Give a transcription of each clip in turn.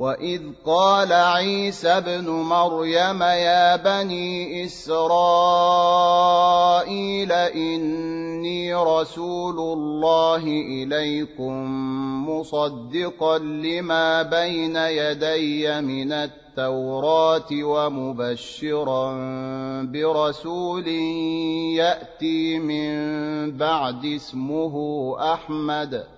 واذ قال عيسى ابن مريم يا بني اسرائيل اني رسول الله اليكم مصدقا لما بين يدي من التوراه ومبشرا برسول ياتي من بعد اسمه احمد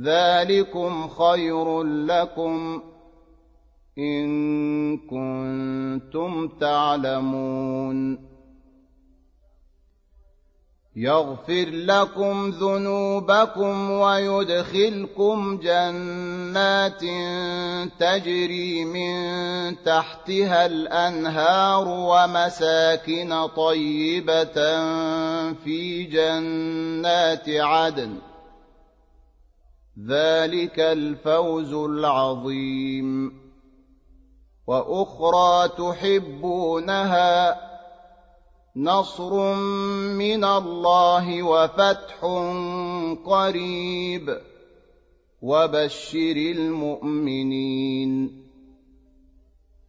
ذلكم خير لكم إن كنتم تعلمون. يغفر لكم ذنوبكم ويدخلكم جنات تجري من تحتها الأنهار ومساكن طيبة في جنات عدن. ذلك الفوز العظيم وأخرى تحبونها نصر من الله وفتح قريب وبشر المؤمنين